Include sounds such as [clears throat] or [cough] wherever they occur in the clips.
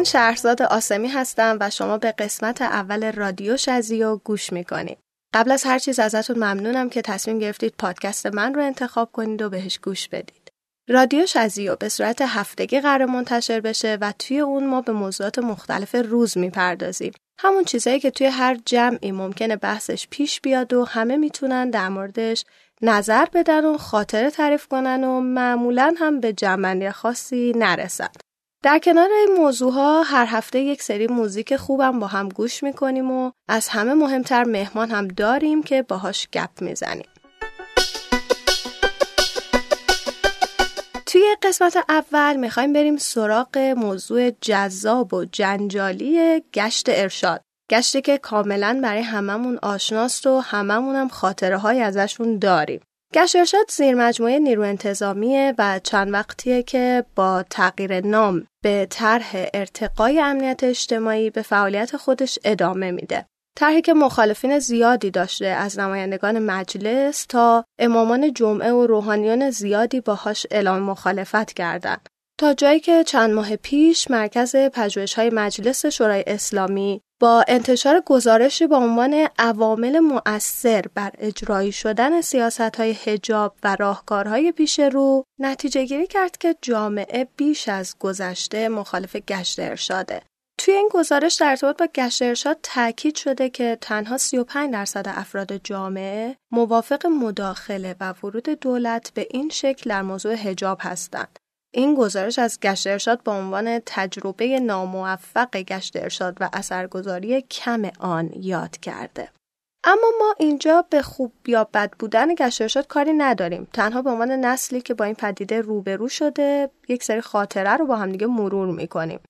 من شهرزاد آسمی هستم و شما به قسمت اول رادیو شزیو گوش می‌کنید. قبل از هر چیز ازتون ممنونم که تصمیم گرفتید پادکست من رو انتخاب کنید و بهش گوش بدید. رادیو شزیو به صورت هفتگی قرار منتشر بشه و توی اون ما به موضوعات مختلف روز می‌پردازیم. همون چیزهایی که توی هر جمعی ممکنه بحثش پیش بیاد و همه می‌تونن در موردش نظر بدن و خاطره تعریف کنن و معمولا هم به جنبندی خاصی نرسن. در کنار این موضوع ها هر هفته یک سری موزیک خوبم با هم گوش می‌کنیم و از همه مهمتر مهمان هم داریم که باهاش گپ می‌زنیم. توی قسمت اول می‌خوایم بریم سراغ موضوع جذاب و جنجالی گشت ارشاد. گشتی که کاملا برای هممون آشناست و هممون هم خاطره های ازشون داریم. گشت ارشاد زیر مجموعه نیرو انتظامیه و چند وقتیه که با تغییر نام به طرح ارتقای امنیت اجتماعی به فعالیت خودش ادامه میده. طرحی که مخالفین زیادی داشته از نمایندگان مجلس تا امامان جمعه و روحانیان زیادی باهاش اعلام مخالفت کردند. تا جایی که چند ماه پیش مرکز پژوهش‌های مجلس شورای اسلامی با انتشار گزارشی با عنوان عوامل مؤثر بر اجرایی شدن سیاست های هجاب و راهکارهای پیش رو نتیجه گیری کرد که جامعه بیش از گذشته مخالف گشت ارشاده. توی این گزارش در ارتباط با گشت ارشاد تاکید شده که تنها 35 درصد افراد جامعه موافق مداخله و ورود دولت به این شکل در موضوع هجاب هستند. این گزارش از گشت ارشاد با عنوان تجربه ناموفق گشت ارشاد و اثرگذاری کم آن یاد کرده. اما ما اینجا به خوب یا بد بودن گشت ارشاد کاری نداریم. تنها به عنوان نسلی که با این پدیده روبرو شده یک سری خاطره رو با همدیگه مرور می‌کنیم.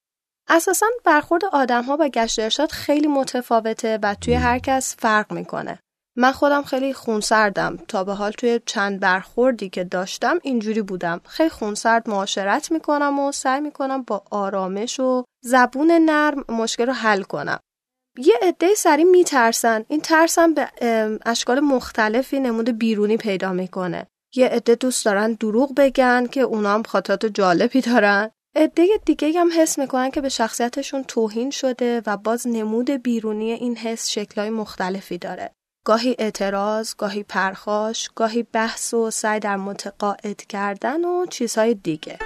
اساسا برخورد آدم ها با گشت ارشاد خیلی متفاوته و توی هر کس فرق می‌کنه. من خودم خیلی خونسردم. تا به حال توی چند برخوردی که داشتم اینجوری بودم. خیلی خونسرد معاشرت می‌کنم و سعی می‌کنم با آرامش و زبون نرم مشکل رو حل کنم. یه عده سری میترسن. این ترسم به اشکال مختلفی نمود بیرونی پیدا می‌کنه. یه عده دوست دارن دروغ بگن که اونا هم خاطرات جالبی دارن. عده دیگه هم حس می‌کنن که به شخصیتشون توهین شده و باز نمود بیرونی این حس شکلهای مختلفی داره. گاهی اعتراض، گاهی پرخاش، گاهی بحث و سعی در متقاعد کردن و چیزهای دیگه.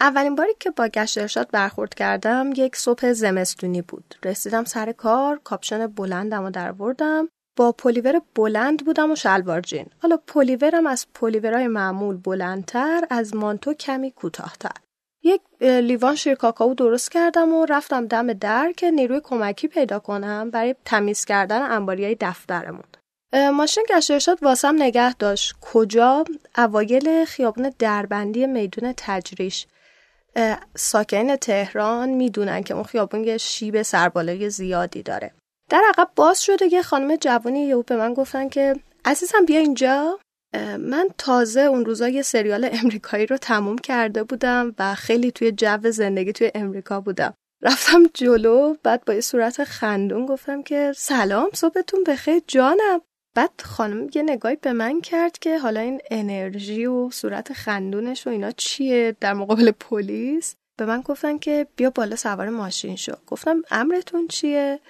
اولین باری که با گشت ارشاد برخورد کردم یک صبح زمستونی بود. رسیدم سر کار، کاپشن بلندم و درآوردم. با پلیور بلند بودم و شلوار جین. حالا پلیورم از پلیورای معمول بلندتر، از مانتو کمی کوتاهتر. یک لیوان شیر کاکائو درست کردم و رفتم دم در که نیروی کمکی پیدا کنم برای تمیز کردن انباریای دفترمون. ماشین گشت ارشاد واسم نگه داشت. کجا؟ اوایل خیابون دربندی میدون تجریش. ساکن تهران می‌دونن که اون خیابون یه شیب سربالای زیادی داره. در عقب باز شده یه خانم جوانی یهو به من گفتن که عزیزم بیا اینجا. من تازه اون روزا یه سریال امریکایی رو تموم کرده بودم و خیلی توی جو زندگی توی امریکا بودم. رفتم جلو بعد با یه صورت خندون گفتم که سلام صبحتون بخیر جانم. بعد خانم یه نگاهی به من کرد که حالا این انرژی و صورت خندونش و اینا چیه در مقابل پلیس؟ به من گفتن که بیا بالا سوار ماشین شو. گفتم امرتون چیه؟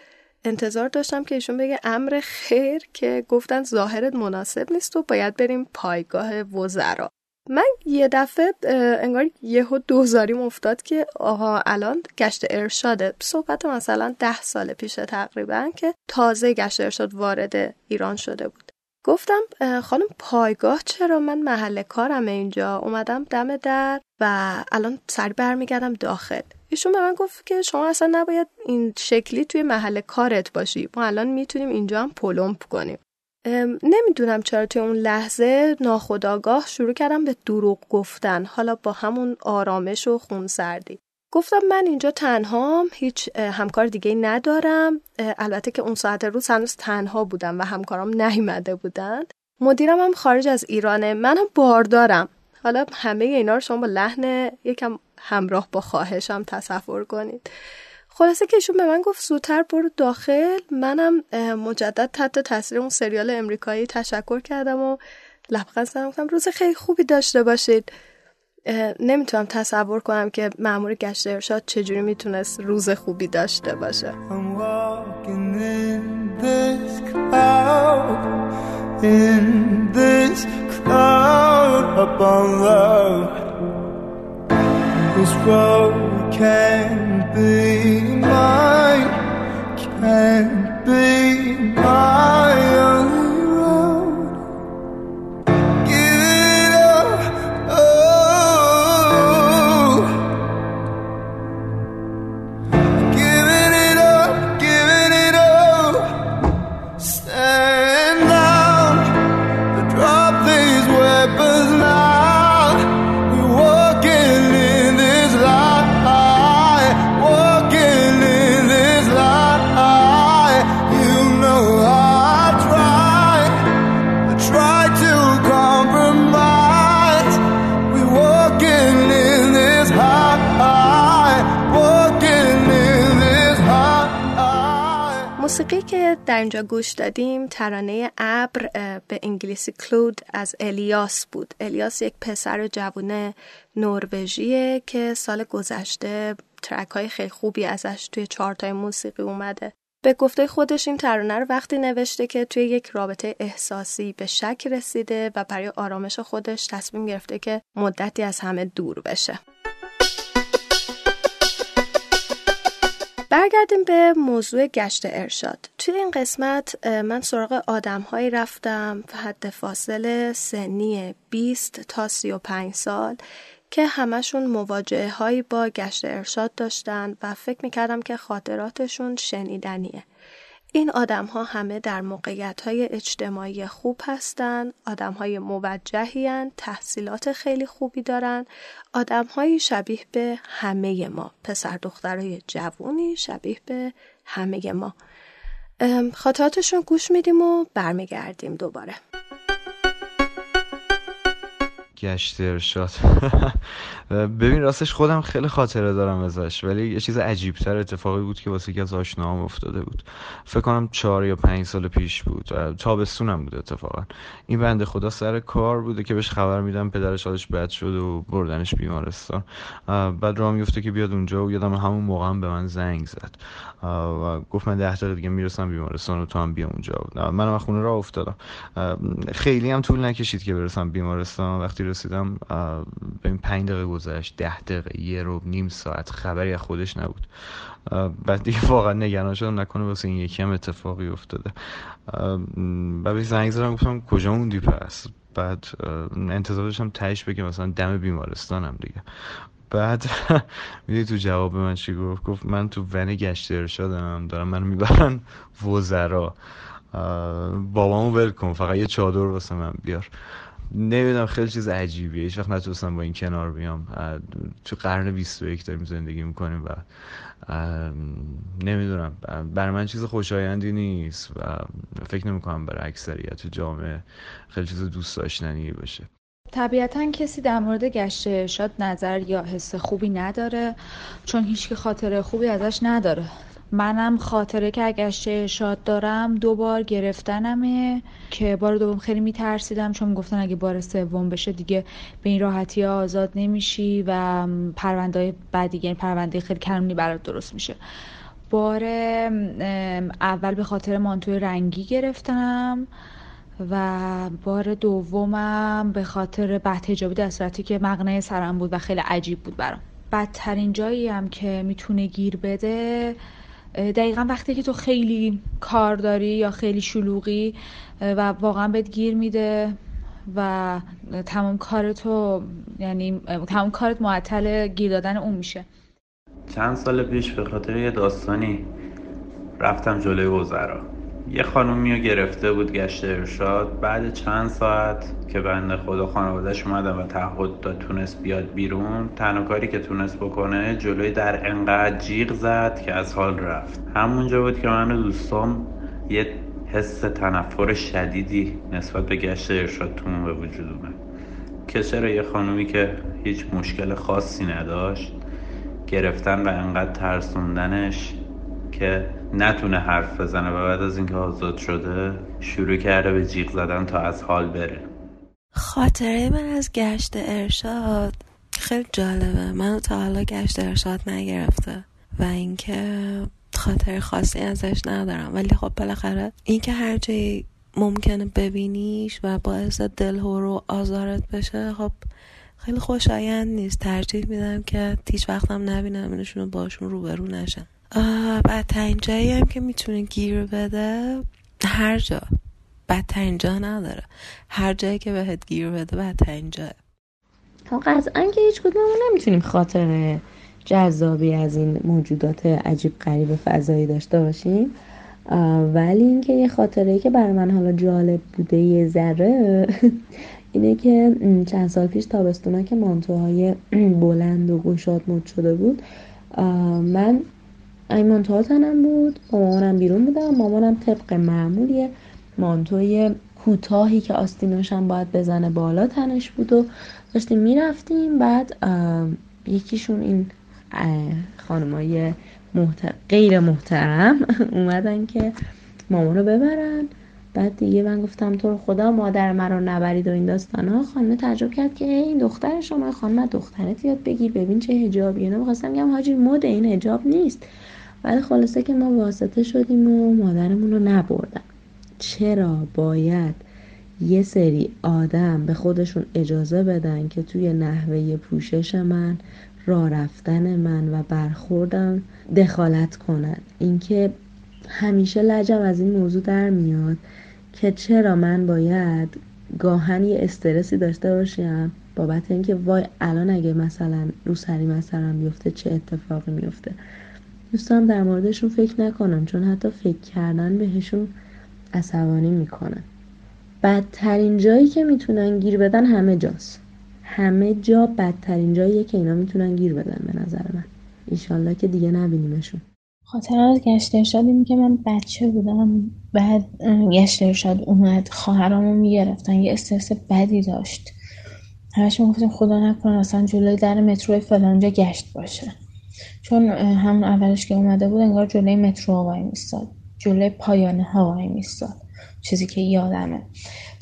انتظار داشتم که ایشون بگه امر خیر که گفتن ظاهرت مناسب نیست و باید بریم پایگاه وزرا. من یه دفعه انگار یهو دوزاریم افتاد که آها الان گشت ارشاده صحبت مثلا ده سال پیشه تقریبا که تازه گشت ارشاد وارد ایران شده بود. گفتم خانم پایگاه چرا؟ من محل کارم اینجا. اومدم دم در. و الان سری برمیگردم داخل. ایشون به من گفت که شما اصلا نباید این شکلی توی محل کارت باشی. ما الان می‌تونیم اینجا هم پلمپ کنیم. نمی‌دونم چرا توی اون لحظه ناخداگاه شروع کردم به دروغ گفتن. حالا با همون آرامش و خونسردی. گفتم من اینجا تنهام هیچ همکار دیگه ندارم. البته که اون ساعت روز هنوز تنها بودم و همکارام نیومده بودن مدیرم هم خارج از ایرانه. منم باردارم. حالا همه اینا رو شما با لحن یکم همراه با خواهشم تصور کنید. خلاصه که ایشون به من گفت زودتر برو داخل. منم مجدد تحت تاثیر اون سریال امریکایی تشکر کردم و لبخند زدم گفتم روز خیلی خوبی داشته باشید. نمی‌تونم تصور کنم که مأمور گشت ارشاد چجوری می‌تونست روز خوبی داشته باشه. in this cloud upon love. This world can't be mine, can't be mine. گوش دادیم ترانه ابر به انگلیسی کلود از الیاس بود. الیاس یک پسر جوون نروژیه که سال گذشته ترک های خیلی خوبی ازش توی چارتای موسیقی اومده. به گفته خودش این ترانه رو وقتی نوشته که توی یک رابطه احساسی به شک رسیده و برای آرامش خودش تصمیم گرفته که مدتی از همه دور بشه. برگردیم به موضوع گشت ارشاد. توی این قسمت من سراغ آدم هایی رفتم حد فاصله سنی 20 تا 35 سال که همشون مواجهه هایی با گشت ارشاد داشتن و فکر می‌کردم که خاطراتشون شنیدنیه. این آدم ها همه در موقعیت های اجتماعی خوب هستند، آدم های موجهی تحصیلات خیلی خوبی دارن، آدم های شبیه به همه ما، پسر دخترای جوونی شبیه به همه ما. خاطراتشون گوش میدیم و برمیگردیم دوباره. گشت ارشاد. [laughs] ببین راستش خودم خیلی خاطره دارم ازش ولی یه چیز عجیب تر اتفاقی بود که واسه یکی از آشناهام افتاده بود. فکر کنم چهار یا پنج سال پیش بود تابستونم بود اتفاقا. این بنده خدا سر کار بوده که بهش خبر میدم پدرش حالش بد شد و بردنش بیمارستان. بعد راه میفته که بیاد اونجا و یادم همون موقع هم به من زنگ زد. و گفت من ده دقیقه دیگه می‌رسم بیمارستان و تو هم بیا اونجا. منم خونه راه افتادم. خیلی هم طول نکشید که برسم بیمارستان. وقتی رسیدم به این پنج دقیقه گذشت ده دقیقه یه رو نیم ساعت خبری از خودش نبود. بعد دیگه واقعا نگران شدم نکنه واسه این یکی هم اتفاقی افتاده. و به زنگ زدم گفتم کجا موندی پس؟ بعد انتظار داشتم تهش بگه مثلا دم بیمارستانم دیگه. بعد [laughs] می‌دونی تو جواب من چی گفت؟ گفت من تو ون گشت ارشادم دارم منو می‌برن وزرا. بابامو ول کن فقط یه چادر واسه من بیار. نمی‌دونم خیلی چیز عجیبیه. هیچ وقت نتونستم با این کنار بیام. تو قرن 21 داریم زندگی می‌کنیم و نمی‌دونم. برای من چیز خوشایندی نیست و فکر نمی‌کنم برای اکثریت جامعه خیلی چیز دوست داشتنی باشه. طبیعتا کسی در مورد گشت ارشاد نظر یا حس خوبی نداره چون هیچ خاطره خوبی ازش نداره. منم خاطره که اگشت ارشاد دارم دو بار گرفتنمه که بار دوم خیلی میترسیدم چون گفتن اگه بار سوم بشه دیگه به این راحتی آزاد نمیشی و پرونده بعدی یعنی پرونده خیلی کمونی برات درست میشه. بار اول به خاطر مانتوی رنگی گرفتم و بار دومم به خاطر بحث حجابی در صورتی که مقنعه سرم بود و خیلی عجیب بود برام. بدترین جایی هم که می‌تونه گیر بده دقیقا وقتی که تو خیلی کار داری یا خیلی شلوغی و واقعا بهت گیر میده و تمام کارتو یعنی تمام کارت معطل گیر دادن اون میشه. چند سال پیش به خاطر یه داستانی رفتم جلوی وزرا. یه خانومی رو گرفته بود گشت ارشاد. بعد چند ساعت که بنده خدا خانوادهش اومدن و تعهد داد تونست بیاد بیرون تنها کاری که تونست بکنه جلوی در انقدر جیغ زد که از حال رفت. همونجا بود که من و یه حس تنفر شدیدی نسبت به گشت ارشاد تو به وجود اومد. که چرا یه خانومی که هیچ مشکل خاصی نداشت گرفتن و انقدر ترسوندنش که نتونه حرف بزنه و بعد از اینکه آزاد شده شروع کرده به جیغ زدن تا از حال بره. خاطره من از گشت ارشاد خیلی جالبه. من تا حالا گشت ارشاد نگرفته و اینکه خاطر خاصی ازش ندارم. ولی خب بالاخره اینکه هر جایی ممکنه ببینیش و باعث دلهور و آزارت بشه خب خیلی خوشایند نیست. ترجیح میدم که هیچ وقتم نبینم اینشون باشون روبرو نشن بدترین جایی هم که می‌تونه گیر بده هر جا. بدترین جا نداره. هر جایی که بهت گیر بده بدترین جا خب قطعا که هیچ کدوممون نمی‌تونیم خاطر جذابی از این موجودات عجیب غریب فضایی داشته باشیم. ولی اینکه یه خاطره که برای من حالا جالب بوده یه ذره [laughs] اینه که چند سال پیش تابستونا که مانتوهای [clears throat] بلند و گشاد مد شده بود من این مانتوها تنم بود. با مامانم بیرون بودم. مامانم طبق معمولی مانتوی کوتاهی که آستیناشم باید بزنه بالا تنش بود و داشتیم می‌رفتیم. بعد یکیشون این خانمای محتر... غیر محترم [laughs] اومدن که مامان رو ببرن. بعد دیگه من گفتم تو رو خدا مادر مرا نبرید و این داستان ها خانم تعجب کرد که این دختر شما خانم دخترت یاد بگیر ببین چه هجابی اینا می‌خواستم بگم حاجی مد این هجاب نیست. ولی خلاصه که ما واسطه شدیم و مادرمون رو نبردن. چرا باید یه سری آدم به خودشون اجازه بدن که توی نحوه پوشش من راه رفتن من و برخوردم دخالت کنن؟ اینکه همیشه لجم از این موضوع در میاد که چرا من باید گاهن استرسی داشته باشم بابت اینکه وای الان اگه مثلا رو سری مثلا بیفته چه اتفاقی میفته؟ دوستان در موردشون فکر نکنم چون حتی فکر کردن بهشون عصبانی می‌کنن. بدترین جایی که می‌تونن گیر بدن همه جاست. همه جا بدترین جاییه که اینا می‌تونن گیر بدن به نظر من. ایشالله که دیگه نبینیمشون. خاطر از گشت ارشاد این که من بچه بودم بعد گشت ارشاد اومد خواهرامو می‌گرفتن یه استرس بدی داشت. همش گفتیم خدا نکنه اصلا جلوی در مترو فلانجا گشت باشه. چون همون اولش که اومده بود انگار جلوی مترو وای میستاد. جلوی پایانه ها وای میستاد. چیزی که یادمه.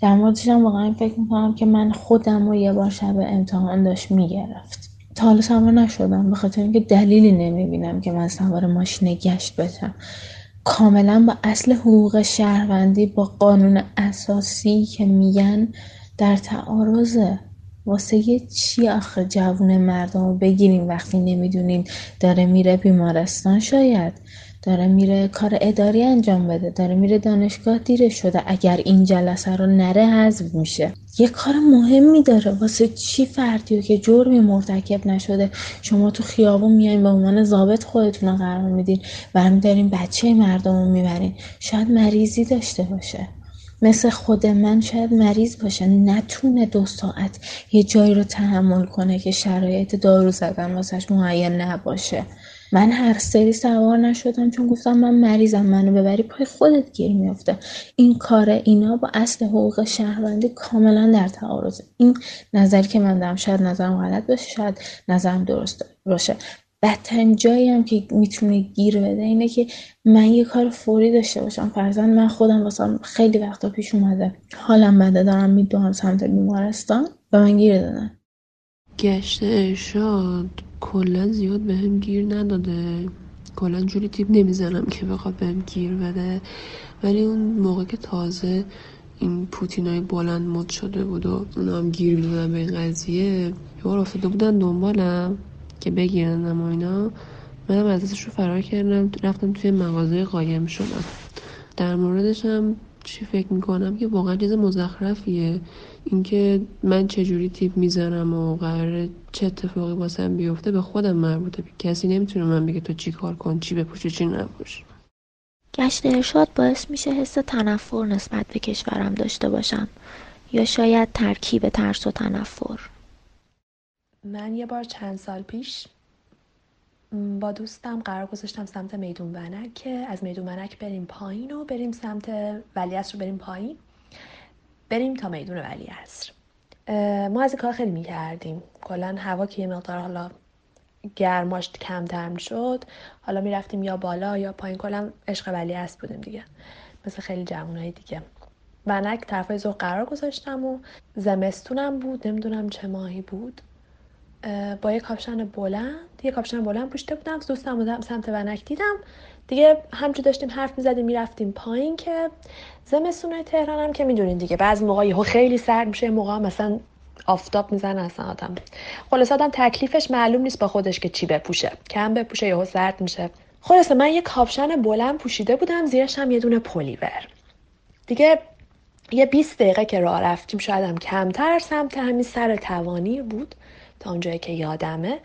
در موردش هم واقعا فکر می‌کنم که من خودم رو یه بار شب امتحان داشت می‌گرفت. تا حالا سوار نشدم. به خاطر اینکه دلیلی نمی‌بینم که من سوار ماشین گشت بشم. کاملا با اصل حقوق شهروندی با قانون اساسی که میگن در تعارضه. واسه چی آخه جوون مردم رو بگیریم وقتی نمی‌دونین داره میره بیمارستان شاید. داره میره کار اداری انجام بده. داره میره دانشگاه دیره شده. اگر این جلسه رو نره حذف میشه. یه کار مهمی داره. واسه چی فردی که جرمی مرتکب نشده؟ شما تو خیابون میایین به عنوان ضابط خودتون رو قرار میدین. برمیدارین بچه مردم رو می‌برین. شاید مریضی داشته باشه. مثل خود من شاید مریض باشه. نتونه دو ساعت یه جایی رو تحمل کنه که شرایط دارو زدن واسش معین نباشه. من هر سری سوار نشدم چون گفتم من مریضم. منو ببری پای خودت گیر میافته. این کار اینا با اصل حقوق شهروندی کاملا در تعارضه. این نظری که من دارم شاید نظرم غلط باشه شاید نظرم درست باشه. بدترین جایی هم که می‌تونه گیر بده اینه که من یه کار فوری داشته باشم. فرزن من خودم واسه خیلی وقتا پیش اومده. حالم بده دارم می‌دونم سمت بیمارستان و من گیر دادن گشت ارشاد کلا زیاد به هم گیر نداده. کلا جوری تیپ نمی‌زنم که بخواد بهم گیر بده. ولی اون موقع که تازه این پوتینای بلند مد شده بود و اونا هم گیر می‌دادن به این قضیه یه بار افتاده بودن دنبالم. که بگیرنم و اینا منم ازش رو فرار کردم رفتم توی مغازه قایم شدم. در موردش هم چی فکر می‌کنم؟ که واقعا چیز مزخرفیه. اینکه من چجوری تیپ می‌زنم و قرار چه اتفاقی واسم بیفته به خودم مربوطه. کسی نمی‌تونه من بگه تو چی کار کن چی بپوش چی نپوش. گشت ارشاد باعث میشه حس تنفر نسبت به کشورم داشته باشم. یا شاید ترکیب ترس و تنفر. من یه بار چند سال پیش با دوستم قرار گذاشتم سمت میدون ونک از میدون ونک بریم پایین و بریم سمت ولیعصر رو بریم پایین. بریم تا میدون ولیعصر. ما از کار خیلی می‌کردیم. کلا هوا که یه مقدار حالا گرماش کمتر شد حالا می‌رفتیم یا بالا یا پایین. کلا عشق ولیعصر بودیم دیگه. مثل خیلی جوانای دیگه. ونک طرفای ظهر قرار گذاشتم و زمستونم بود. نمی‌دونم چه ماهی بود. با یه کاپشن بلند یه کاپشن بلند پوشیده بودم دوستم بودم سمت ونک دیدم. دیگه همجور داشتیم حرف می‌زدیم می‌رفتیم پایین که زمستونای تهران هم که می‌دونین دیگه بعض موقع یهو خیلی سرد میشه موقع مثلا آفتاب می‌زنه اصلا آدم. خلاص آدم تکلیفش معلوم نیست با خودش که چی بپوشه. کم بپوشه یهو سرد میشه. خلاصه من یه کاپشن بلند پوشیده بودم زیرش هم یه دونه پلیور. دیگه یه 20 دقیقه که راه رفتیم شاید هم کمتر سمت همین سر توانیر بود. تا اونجایی که یادمه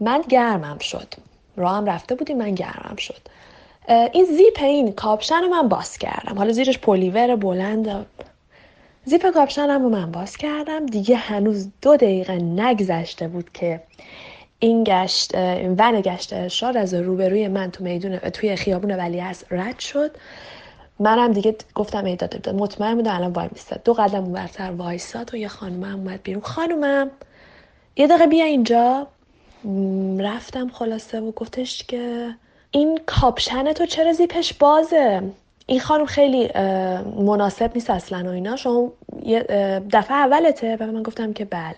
من گرمم شد. راه هم رفته بودیم من گرمم شد. این زیپ این کاپشن رو من باز کردم. حالا زیرش پلیور بلند زیپ کاپشنم رو من باز کردم. دیگه هنوز دو دقیقه نگذشته بود که این گشت این ون گشت ارشاد از روبروی من تو میدون توی خیابون ولی از رد شد. منم دیگه گفتم ای داده مطمئن بودم الان وای میستاد. دو قدم اونورتر وایساد و یه خانومم اومد بیرون. خانومم یه دقیقه بیا اینجا. رفتم خلاصه و گفتش که این کاپشن تو چرا زیپش بازه؟ این خانم خیلی مناسب نیست اصلا و اینا. شما دفعه اولته و من گفتم که بله.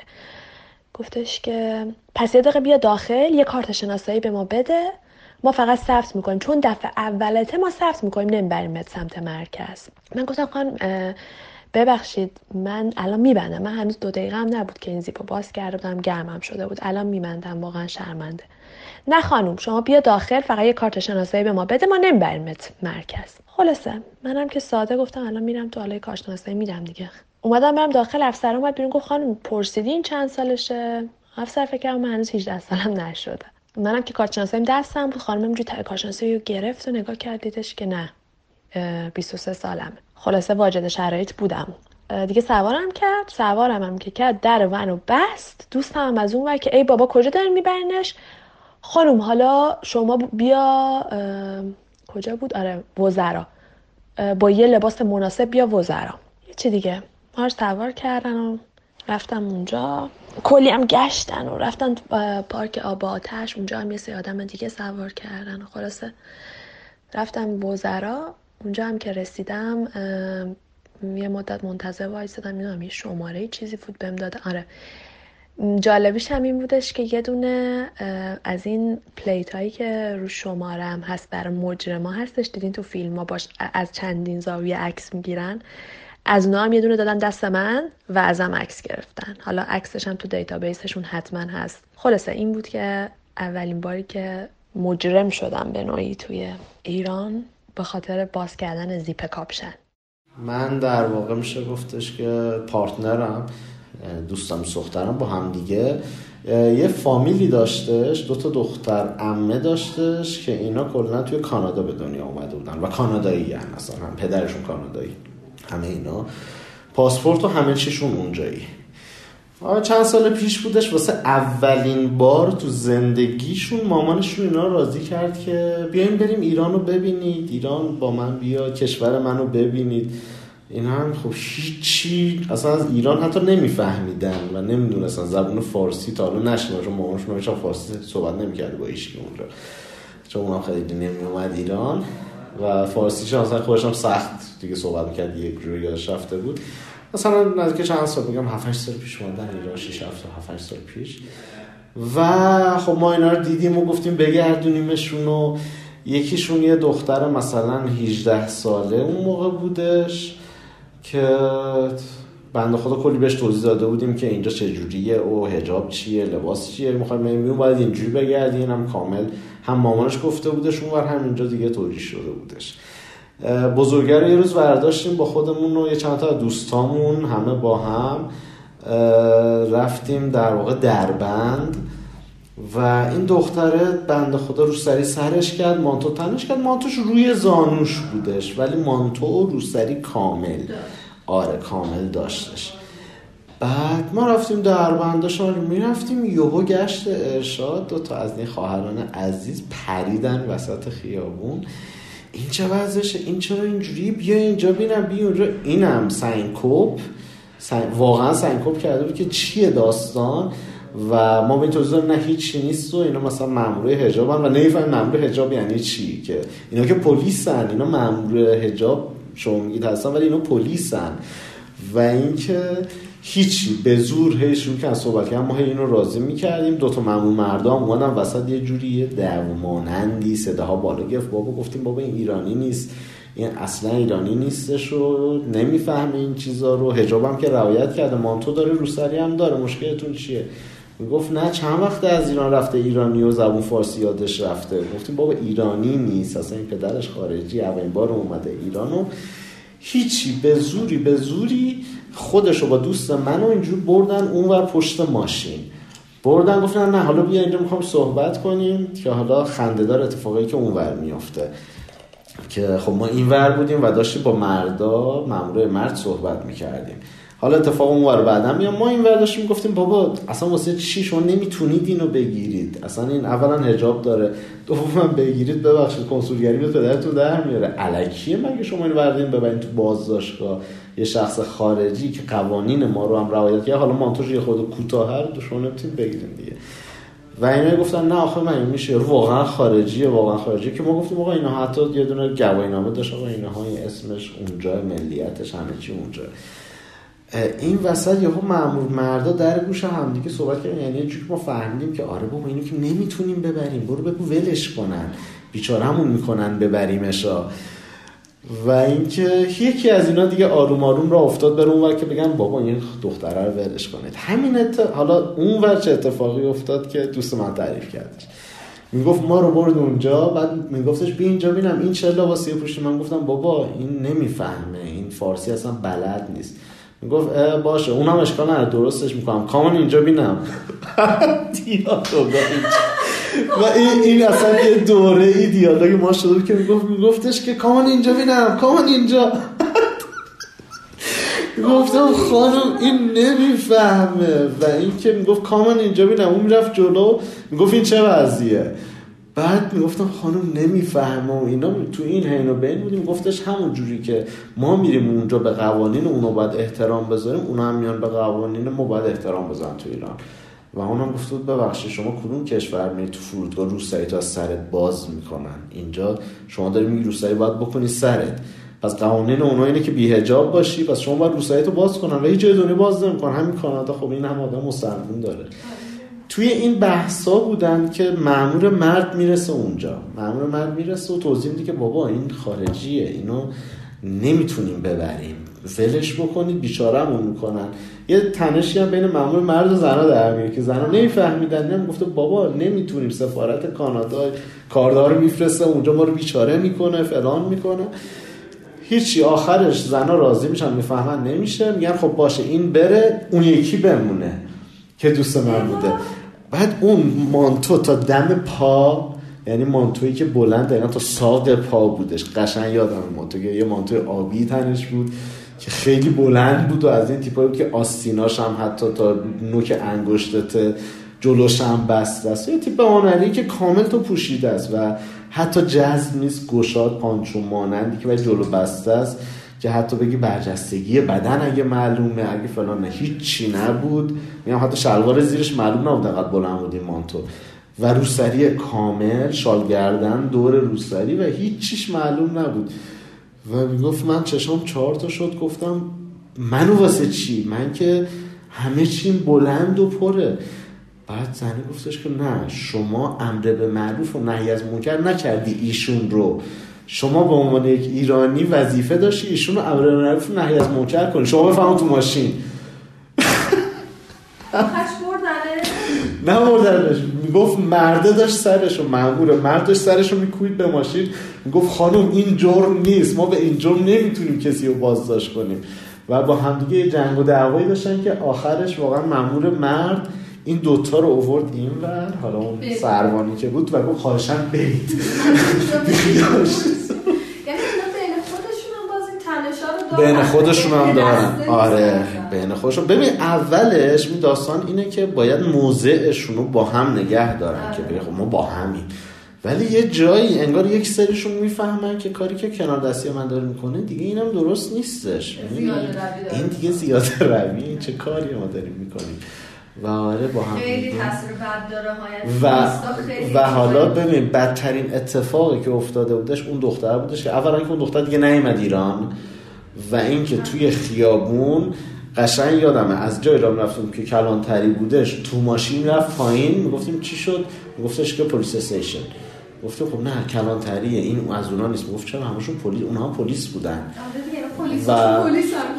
گفتش که پس یه دقیقه بیا داخل یه کارت شناسایی به ما بده. ما فقط ثبت می‌کنیم. چون دفعه اولته ما ثبت می‌کنیم نمی‌بریم سمت مرکز. من گفتم خانم ببخشید من الان میبندم. من هنوز دو دقیقه هم نبود که این زیپو باز کرده بودم گرمم شده بود. الان میبندم واقعا شرمنده. نه خانم شما بیا داخل فقط یه کارت شناسایی به ما بده ما نمیبریمت مرکز. خلاصه منم که ساده گفتم الان میرم تو حاله کارت شناسایی میدم دیگه. اومدم برم داخل افسر اومد بیرون گفت خانم پرسیدین چند سالشه؟ افسر فکر کنم من هنوز 18 سالم نشده. منم که کارت شناساییم دستم بود خانم اینجوری کارت شناسایی رو گرفت و نگاه کردیدش که نه 23 سالمه. خلاصه واجد شرایط بودم. دیگه سوارم کرد سوارم هم که کرد در ونو بست. دوستم هم از اون که ای بابا کجا دارین میبرنش خانم حالا شما بیا کجا بود؟ آره وزرا. با یه لباس مناسب بیا وزرا. چی دیگه؟ ما سوار کردن و رفتم اونجا. کلی هم گشتن و رفتن پارک آب آتش. اونجا هم یه سری آدم دیگه سوار کردن و خلاصه رفتم وزرا. اونجا هم که رسیدم یه مدت منتظر وایسادم می‌دونم یه شماره چیزی بود بهم داده. آره. جالبیش هم این بودش که یه دونه از این پلیت هایی که رو شماره هم هست برای مجرما هستش. دیدین تو فیلم ها باش از چندین زاویه عکس می‌گیرن. از اونا هم یه دونه دادن دست من و ازم عکس گرفتن. حالا عکسش هم تو database شون حتما هست. خلاصه این بود که اولین باری که مجرم شدم به نوعی توی ایران. به خاطر باز کردن زیپ کاپشن. من در واقع میشه گفتش که partner م دوست دخترم با هم دیگه. یه فامیلی داشتش دو تا دختر عمه داشتش که اینا کلا توی کانادا به دنیا اومده بودن و کانادایی هم مثلا هم پدرشون کانادایی همه اینا. پاسپورت و همه چیشون اونجایی. چند سال پیش بودش واسه اولین بار تو زندگیشون مامانشون اینا راضی کرد که بیاین بریم ایران رو ببینید ایران با من بیا کشور منو ببینید. این هم خب هیچی اصلا از ایران حتی نمیفهمیدن و نمی‌دونستن. زبون فارسی تا حالا نشنه چون مامانشون همیشه فارسی صحبت نمی‌کرده با ایشکی اونجا. چون اونم خیلی نمی اومد ایران. و فارسیش اصلا خودش هم سخت دیگه صحبت می‌کرد یک جوری یادش رفته بود. مثلا نزدیک چند سال میگم 7 سال پیش اومدن ایران 6 7 7 سال پیش. و خب ما اینا رو دیدیم و گفتیم بگردونیمشون و یکیشون یه دختر مثلا 18 ساله اون موقع بودش که بنده خدا کلی بهش توضیح داده بودیم که اینجا چجوریه و هجاب چیه لباس چیه می‌خوایم میون باید اینجوری بگردین هم کامل هم مامانش گفته بودش اون هم اینجا دیگه توضیح شده بودش. بزرگه یه روز برداشتیم با خودمون و یه چند تا دوستامون همه با هم رفتیم در واقع دربند و این دختره بنده خدا رو سری سرش کرد مانتو تنش کرد. مانتوش روی زانوش بودش ولی مانتو رو سری کامل. آره کامل داشتش. بعد ما رفتیم در شما می‌رفتیم یهو گشت ارشاد دو تا از این خواهران عزیز پریدن وسط خیابون. این چه وضعشه این چرا اینجوری؟ بیا اینجا بینم بیا اونجا. اینم سنکوپ واقعا سنکوپ کرده بود که چیه داستان؟ و ما به توضیح نه هیچی نیست و اینا مثلا مامور حجاب و نمی‌فهمن مامور حجاب یعنی چی که؟ اینا که پلیسن اینا مامور حجاب شما میگید هستن ولی اینا پلیسن. و اینکه هیچی. به زور هی شروع کردن صحبت کردن. ما هی اینو راضی می‌کردیم. دو تا مامور مردا اومدن وسط یه جوری دعوا مانندی صداها بالا گرفت. بابا گفتیم بابا این ایرانی نیست. این اصلا ایرانی نیستش و نمی‌فهمه این چیزا رو. حجابم که رعایت کرده. مانتو داره روسری هم داره. مشکلتون چیه؟ گفت نه چند وقت از ایران رفته ایرانی و زبون فارسی یادش رفته. گفتیم بابا ایرانی نیست. اصلا این پدرش خارجی اولین بار اومده ایرانو هیچی به زوری به زوری خودش با دوست منو اینجور بردن اونور پشت ماشین. بردن گفتن نه حالا بیا اینجا می‌خوام صحبت کنیم که حالا خندهدار اتفاقی که اونور میافته. که خب ما اینور بودیم و داشتیم با مردا مامور مرد صحبت می‌کردیم. حالا اتفاق اونور بعدا میام ما این داشتیم می‌گفتیم بابا اصلا واسه چی شما نمی‌تونید اینو بگیرید؟ اصلا این اولا حجاب داره. دوما بگیرید ببخشید کنسولگری به پدرتون در میاره. الکیه مگه شما اینو بردین ببرین تو بازداشتگاه؟ یه شخص خارجی که قوانین ما رو هم رعایت کرده حالا مانتوش یه خود کوتاه هر شما نمی‌تونید بگیرین دیگه. و اینا گفتن نه آخه من میشه. واقعا خارجیه واقعا خارجی که ما گفتیم آقا اینا حتی یه دونه گواهی نامه داشت. آقا اینها اسمش اونجا ملیتش همه چی اونجا. این وسط یهو مامور مردا در گوش همدیگه صحبت کردن. یعنی چون ما فهمیدیم که آره بابا اینو که نمی‌تونیم ببریم. برو بگو ولش کنن. بیچارهمون می‌کنن ببریمشا. و اینکه یکی از اینا دیگه آروم آروم را افتاد بره اونور که بگن بابا این دختره رو ولش کنید. همین ات... حالا اون چه اتفاقی افتاد که دوست من تعریف کردش. می‌گفت ما رو برد اونجا بعد میگفتش بی اینجا بینم این چه لباسی پوشی؟ من گفتم بابا این نمی‌فهمه. این فارسی اصلا بلد نیست. گفت باشه. اونم اشکال نداره. درستش می‌کنم. کامان اینجا بینم. [laughs] و این, این اصلا یه دوره ای دیالوگ ما شده که می‌گفت میگفتش که کامان اینجا بینم. کامان اینجا. [laughs] گفتم خانم این نمی‌فهمه. و این که می‌گفت کامان اینجا بینم. اون می‌رفت جلو. می‌گفت این چه وضعیه؟ بعد می‌گفتم خانم نمی‌فهمه و اینا. تو این حین و بین بودیم. گفتش همون جوری که ما میریم اونجا به قوانین اونو باید احترام بذاریم. اونا هم میان به قوانین ما باید احترام بذارن تو ایران. و اونم گفت بود ببخشید شما کدوم کشور میری تو فرودگاه؟ روسری تو از سرت باز می‌کنن. اینجا شما داری میگی روسری باید بکنی سرت. پس قوانین اونا اینه که بیهجاب باشی. پس شما باید روسری تو باز کنن. و هیچ جای دنیا باز نمی‌کنن. همین کانادا خب این هم آدم مسلمون داره. توی این بحثا بودن که معمور مرد می‌رسه اونجا. معمور مرد می‌رسه و توضیح میده که بابا این خارجیه اینو نمی‌تونیم ببریم. ولش بکنید بیچارهمون می‌کنن. یه تنشی هم بین معمور مرد و زنا در میاد که زنا نمیفهمیدن نمی گفته بابا نمی‌تونیم سفارت کانادا کاردار میفرسته اونجا ما رو بیچاره می‌کنه فلان می‌کنه. هیچی. آخرش زنا راضی میشن می‌فهمن نمیشه. میگن خب باشه این بره اون یکی بمونه که دوست من بوده. بعد اون مانتو تا دم پا یعنی مانتویی که بلند اینا تا ساق پا بودش. قشنگ یادم مانتو یه مانتوی آبی تنش بود که خیلی بلند بود و از این تیپایی بود که آستیناش هم حتی تا نوک انگشتت جلوش هم بسته است. یه تیپ آنری که کامل تو پوشیده است و حتی جذب نیست گشاد پانچون مانندی که جلو بسته است. که حتی بگی برجستگی بدن اگه معلومه اگه فلان هیچی نبود. میگم حتی شلوار زیرش معلوم نبود دقیق بلند بود این مانتو. و روسری کامل شال گردن دور روسری و هیچیش معلوم نبود. و می‌گفت من چشام چهار تا شد گفتم منو واسه چی؟ من که همه چیم بلند و پره. بعد زنی گفتش که نه شما امر به معروف و نهی از منکر نکردی ایشون رو. شما به عنوان یک ایرانی وظیفه داشتی ایشون رو امر معروف نهی از منکر کنی. شما بفهمون تو ماشین. نه بردنش می‌گفت مرده داشت سرش و مامور مرد داشت سرش رو میکوید به ماشین. می‌گفت خانم این جرم نیست. ما به این جرم نمی‌تونیم کسی رو بازداشت کنیم. و با همدیگه جنگ و دعوایی داشتن که آخرش واقعا مامور مرد این دوتا رو اوورد این ور حالا اون سروانی که بود و گفت خواهشم برید. [laughs] [laughs] بین خودشون هم دارن. آره بین خودشون. ببین اولش این داستان اینه که باید موضعشون رو با هم نگه دارن که بگه خب ما با همین ولی یه جایی انگار یک سریشون می‌فهمن که کاری که کنار دستی من داره می‌کنه دیگه اینم درست نیستش. این دیگه زیاده روی چه کاری ما داریم می‌کنیم. و آره با هم خیلی تاثیر بد داره و, و حالا ببین بدترین اتفاقی که افتاده بودش اون دختر بودش که اولا که اون دختر دیگه نیومد ایران و اینکه توی خیابون قشنگ یادمه از جای راه رفتیم که کلانتری بودش تو ماشین رفت پایین می‌گفتیم چی شد؟ میگفتش که پلیس استیشن. گفته خب نه کلانتریه این از اونا نیست. گفت چرا همشون پلیس اونها پلیس بودن. و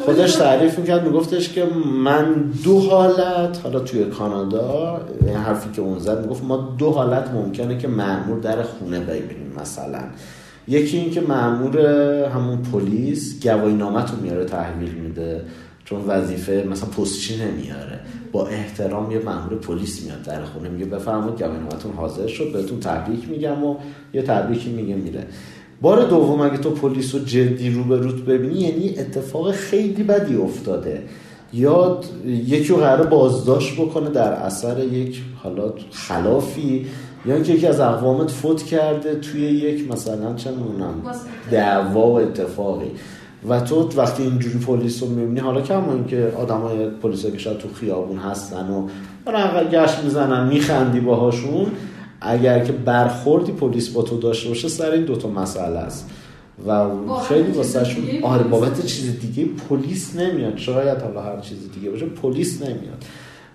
خودش تعریف می‌کرد میگفتش که من دو حالت حالا توی کانادا این حرفی که اون زد می‌گفت ما دو حالت ممکنه که معمور در خونه ببینیم مثلا. یکی این که معمور همون پلیس گواهی نامت رو میاره تحویل میده چون وظیفه مثلا پستچی نمیاره. با احترام یه مأمور پلیس میاد در خونه میگه بفرمایید گواهینامه‌تون حاضر شد بهتون تبریک میگم و یه تبریکی میگه میره. بار دوم اگه تو پلیس رو جدی رو به روت ببینی یعنی اتفاق خیلی بدی افتاده. یا یکی رو قرار بازداشت بکنه در اثر یک حالات خلافی یا اینکه یکی از اقوامت فوت کرده توی یک مثلا چه دعوا و اتفاقی. و تو وقتی اینجوری پلیس رو می‌بینی حالا کما اینکه آدمای پلیس که شاید تو خیابون هستن و گشت می‌زنن میخندی باهاشون اگر که برخوردی پلیس با تو داشته باشه سر این دوتا مسئله است. و خیلی واسهشون آره بابت چیز دیگه پلیس نمیاد. شاید حالا هر چیز دیگه باشه پلیس نمیاد.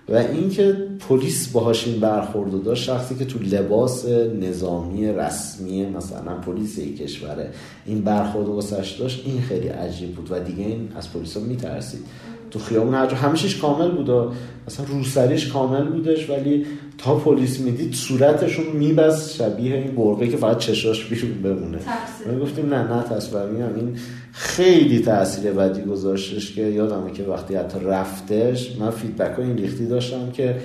و اینکه پلیس باهاش این برخورد داشت شخصی که تو لباس نظامی رسمی مثلا پلیس یک کشوره این برخورد واسش داشت این خیلی عجیب بود. و دیگه این از پلیس ها میترسید. تو خیابون هر همیشش کامل بود مثلا روسریش کامل بودش ولی تا پلیس می‌دید صورتشون میبست شبیه این برقه که فقط چشاش بیرون بمونه. ما گفتیم نه نه تصویر این خیلی تاثیر بدی گذاشتش که یادمه که وقتی حتی رفتش من فیدبک این ریختی داشتم که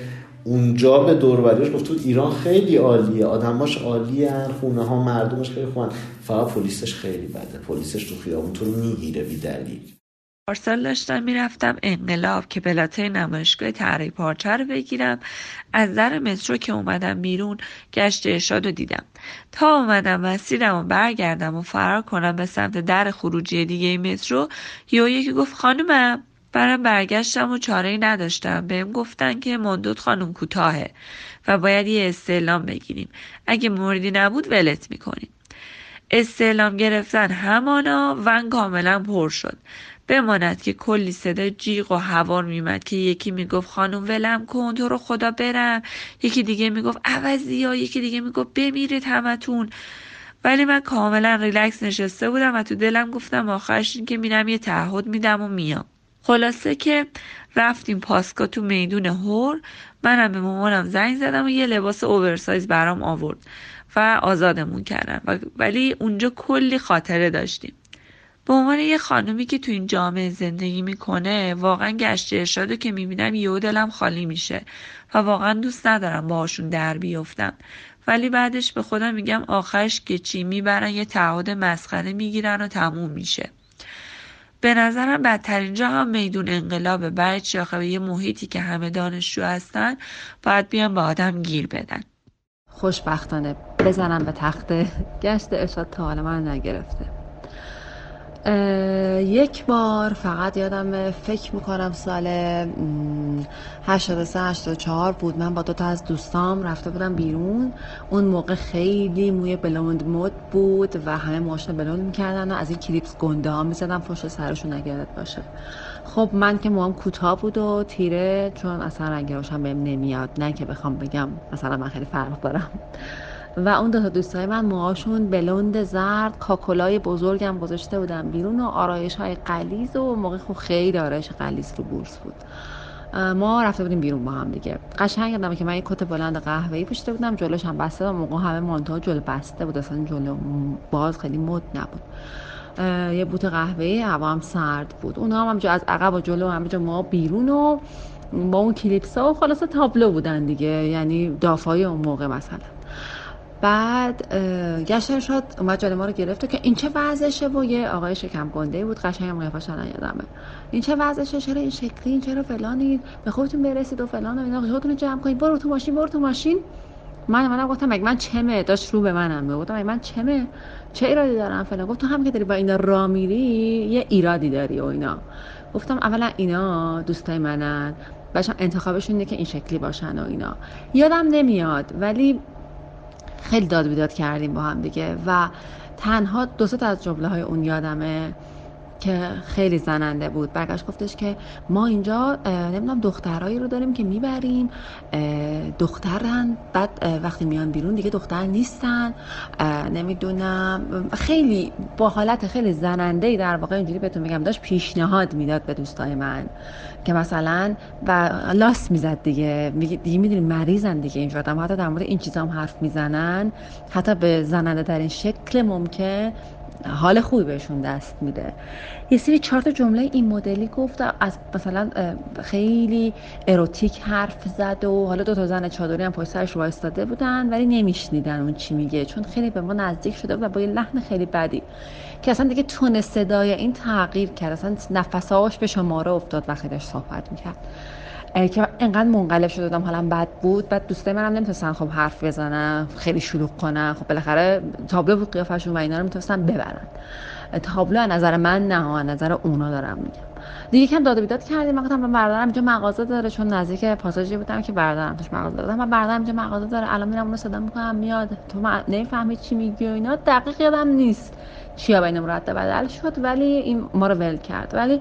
اونجا به دوروبریش گفت تو ایران خیلی عالیه آدماش عالیه خونه ها مردمش خیلی خوان فقط پلیسش خیلی بده پلیسش تو خیابون تو رو می‌گیره بی دلیل پارسال داشتم می‌رفتم انقلاب که بلاته نمایشگاه طرح پارچه رو بگیرم. از در مترو که اومدم بیرون گشت ارشاد رو دیدم. تا اومدم مسیرم و برگردم و فرار کنم به سمت در خروجی دیگه مترو یه یکی گفت خانومم؟ برم برگشتم و چاره نداشتم. بهم گفتن که مندود خانم کوتاهه و باید یه استعلام بگیریم. اگه موردی نبود ولت می‌کنیم. استعلام گرفتن همانا ون کاملا پر شد. بماند که کلی صدا جیغ و هوار میمد که یکی می‌گفت خانم ولم کن تو رو خدا برم. یکی دیگه می‌گفت عوضی یا یکی دیگه می‌گفت بمیرید همتون. ولی من کاملا ریلکس نشسته بودم و تو دلم گفتم آخرش این که میرم یه تعهد میدم و میام. خلاصه که رفتیم پاسکا تو میدون هور منم به مامانم زنگ زدم و یه لباس اوورسایز برام آورد و آزادمون کردن ولی اونجا کلی خاطره داشتیم. به عنوان یه خانومی که تو این جامعه زندگی می‌کنه واقعا گشت ارشادو که می‌بینم یهو دلم خالی میشه و واقعا دوست ندارم باهاشون در بیفتم. ولی بعدش به خودم میگم آخرش که چی می‌برن یه تعهد مسخره می‌گیرن و تموم میشه. به نظرم بدترین جا هم میدون انقلابه برای چاخه یه محیطی که همه دانشجو هستن باید بیان به آدم گیر بدن. خوشبختانه بزنم به تخته. گشت ارشاد تا حالا من نگرفته. یک بار فقط یادم فکر می‌کنم سال 83 84 بود. من با دو تا از دوستام رفته بودم بیرون. اون موقع خیلی موی بلوند مد بود و همه ماشین بلوند می‌کردن و از این کلیپس گنده ها می‌زدم پشت سرشون نگرد باشه. خب من که موام کوتاه بود و تیره چون اصلا رنگ روشن بهم نمیاد. نه که بخوام بگم مثلا من خیلی فرق دارم. و اون دو تا دوستای من موهاشون بلوند زرد کاکولای بزرگم گذاشته بودم بیرون و آرایش های قلیز و موقع خب خیلی آرایش قلیز رو بورس بود. ما رفته بودیم بیرون با هم دیگه. قشنگ یادمه که من یه کت بلند قهوه‌ای پوشیده بودم جلوش هم بسته و موقع همه مانتوها جلو بسته بود اصلا جلو باز خیلی مد نبود. یه بوت قهوه‌ای هوا هم سرد بود. اونا هم, هم از عقب و جلو همه جا ما بیرون و با اون کلیپسا و خلاصه تابلو بودن دیگه. یعنی دافای اون موقع مثلا. بعد گشتر شد اومد جلوی ما رو گرفته که این چه وضعشه و یه آقای شکم گنده بود قشنگ هم قیافش یادمه. این چه وضعشه چرا این شکلی این چرا فلانید به خودتون برسید و فلان و اینا. خودتون جمع کنید. برو تو ماشین برو تو ماشین. من منم گفتم مگه من چمه؟ داشت رو به منم گفتم مگه من چمه؟ چه ایرادی دارم فلان؟ گفت تو هم که داری با اینا را میری یه ایرادی داری و اینا. گفتم اولا اینا دوستای منن. باشم انتخابشون اینه که این شکلی باشن و اینا. یادم نمیاد ولی خیلی داد بیداد کردیم با هم دیگه و تنها دو تا از جمله های اون یادمه. که خیلی زننده بود. برگشت گفتش که ما اینجا نمی‌دونم دخترایی رو داریم که می‌بریم. دخترن بعد وقتی میان بیرون دیگه دختر نیستن. نمی‌دونم. خیلی با حالت خیلی زننده ای در واقع اینجوری بهتون میگم داشت پیشنهاد می‌داد به دوستای من که مثلا و لاس می‌زد دیگه. دیگه می‌دونی مریضن دیگه اینجا آدم حتی در مورد این چیزا هم حرف می‌زنن. حتی به زننده در این شکل ممکن حال خوبی بهشون دست میده. یه سری چهار تا جمله این مدلی گفت از مثلا خیلی اروتیک حرف زد و حالا دو تا زن چادری هم پشت سرش وایستاده بودن ولی نمیشنیدن اون چی میگه. چون خیلی به ما نزدیک شده و با یه لحن خیلی بدی. که اصلا دیگه تون صدای این تغییر کرد. اصلا نفساش به شماره افتاد وقتی داشت صحبت می‌کرد. که انقدر منقلب شده بودم حالا بد بود. بعد دوستای منم نمی‌تونستن خب حرف بزنن خیلی شلوغ کنن. خب بالاخره تابلو بود قیافشون و اینا رو می‌تونستن ببرن. تابلو از نظر من نه از نظر اونا دارم میگم. دیگه کم داد بیداد کردیم. من گفتم برادرم اینجا مغازه داره چون نزدیک پاساژی بودم که برادرم توش مغازه داره. من برادرم اینجا مغازه داره. الان میرم اونو صدا می‌کنم میاد. تو نمی‌فهمی چی میگی و اینا. دقیق یادم نیست. چیا بین مرتب بدل شد ولی این ما رو ول کرد. ولی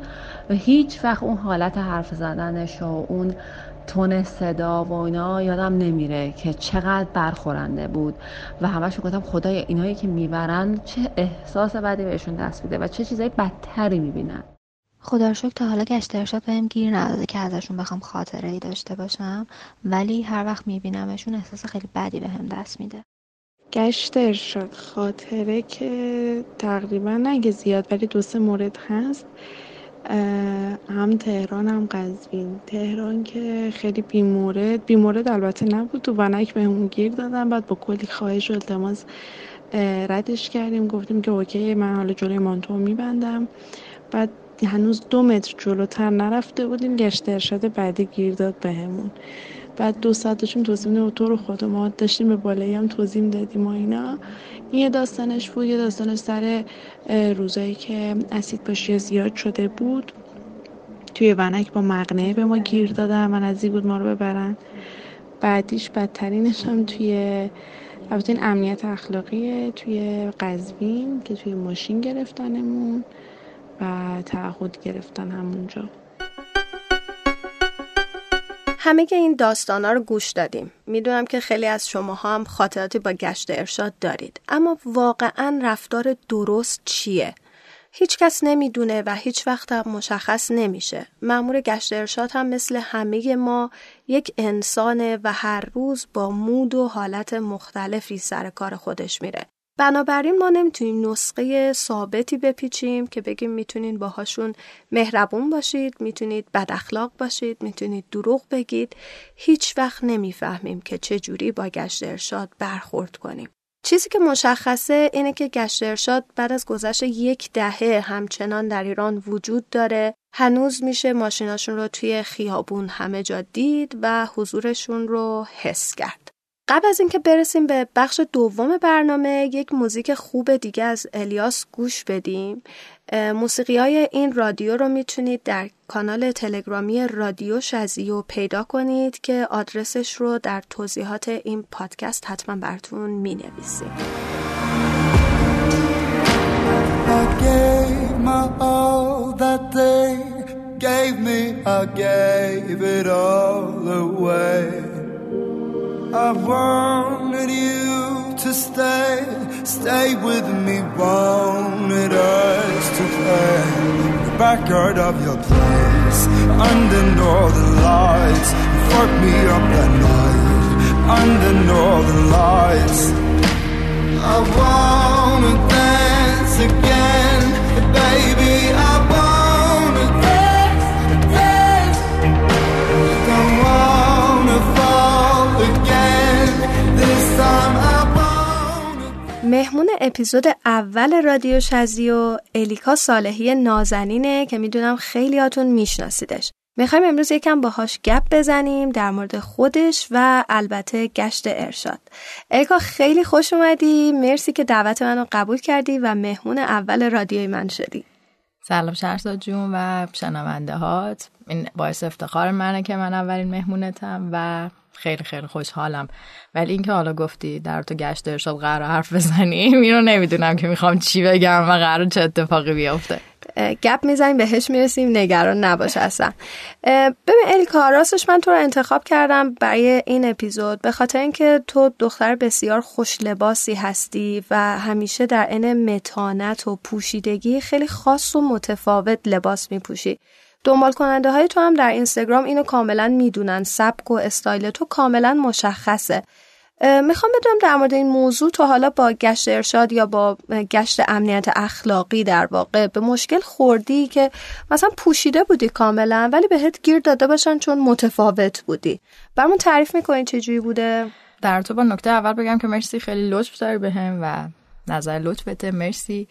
هیچ وقت اون حالت حرف زدنش و اون تون صدا و اینا یادم نمیره که چقدر برخورنده بود. و همش گفتم خدای اینایی که می‌برن چه احساس بدی بهشون دست میده و چه چیزای بدتری می‌بینن. خدا شکر تا حالا گشت ارشاد بهم گیر نداده که ازشون بخوام خاطره ای داشته باشم. ولی هر وقت میبینمشون احساس خیلی بدی بهم به دست میده. گشت ارشاد. خاطره که تقریبا نگه زیاد ولی دو سه مورد هست. هم تهران هم قزوین. تهران که خیلی بیمورد بیمورد البته نبود. تو ونک بهمون گیر دادن بعد با کلی خواهش و التماس ردش کردیم. گفتیم که اوکی من حالا جلوی مانتو میبندم. بعد هنوز دو متر جلوتر نرفته بودیم. گشت ارشاد بعدی گیر داد بهمون. بعد دو ساعت داشتیم توضیح میدیم تو رو خود ما داشتیم به بالایی هم توضیح دادیم و اینا. این یه داستانش بود یه داستانش سر روزایی که اسید پاشی زیاد شده بود. توی ونک با مقنعه به ما گیر دادن و نزدیک بود ما رو ببرن. بعدیش بدترینش هم توی البته این امنیت اخلاقیه توی قزوین که توی ماشین گرفتنمون و تعهد گرفتن همونجا. همه که این داستانا رو گوش دادیم می‌دونم که خیلی از شماها هم خاطراتی با گشت ارشاد دارید اما واقعا رفتار درست چیه هیچ کس نمی‌دونه و هیچ وقت هم مشخص نمیشه. مأمور گشت ارشاد هم مثل همه ما یک انسانه و هر روز با مود و حالت مختلفی سر کار خودش میره. بنابراین ما نمی‌تونیم نسخه ثابتی بپیچیم که بگیم می‌تونید باهاشون مهربون باشید می‌تونید بد اخلاق باشید می‌تونید دروغ بگید. هیچ وقت نمی‌فهمیم که چه جوری با گشت ارشاد برخورد کنیم. چیزی که مشخصه اینه که گشت ارشاد بعد از گذشت یک دهه همچنان در ایران وجود داره. هنوز میشه ماشیناشون رو توی خیابون همه جا دید و حضورشون رو حس کرد. قبل از اینکه برسیم به بخش دوم برنامه یک موزیک خوب دیگه از الیاس گوش بدیم. موسیقی های این رادیو رو می‌تونید در کانال تلگرامی رادیو شزیو پیدا کنید که آدرسش رو در توضیحات این پادکست حتما براتون می نویسیم I wanted you to stay, stay with me, wanted us to play in the backyard of your place, under northern lights. You fucked me up that night, under northern lights. I wanna dance again, baby. I مهمون اپیزود اول رادیو شزیو الیکا صالحی نازنینه که می‌دونم خیلیاتون میشناسیدش. می‌خوایم امروز یکم باهاش گپ بزنیم در مورد خودش و البته گشت ارشاد. الیکا خیلی خوش اومدی. مرسی که دعوت منو قبول کردی و مهمون اول رادیوی من شدی. سلام شهرزاد جون و شنونده هات این باعث افتخار منه که من اولین مهمونتم و خیلی خیلی خوشحالم. ولی اینکه حالا گفتی در تو گشت ارشاد قرار حرف بزنیم [laughs] اینو نمی‌دونم که می‌خوام چی بگم و قرار چه اتفاقی بیفته. گپ می‌زنیم بهش می‌رسیم نگران نباش اصلا. ببین الکا راستش من تو رو انتخاب کردم برای این اپیزود به خاطر اینکه تو دختر بسیار خوش لباسی هستی و همیشه در عین متانت و پوشیدگی خیلی خاص و متفاوت لباس میپوشی. دنبال کننده های تو هم در اینستاگرام اینو کاملا می‌دونن. سبک و استایل تو کاملا مشخصه. می‌خوام بدونم در مورد این موضوع تو حالا با گشت ارشاد یا با گشت امنیت اخلاقی در واقع به مشکل خوردی که مثلا پوشیده بودی کاملا ولی بهت گیر داده باشن چون متفاوت بودی. برامون تعریف می‌کنین چجوری بوده؟ در تو با نکته اول بگم که مرسی خیلی لطف داری بهم و نظر لطفته. مرسی.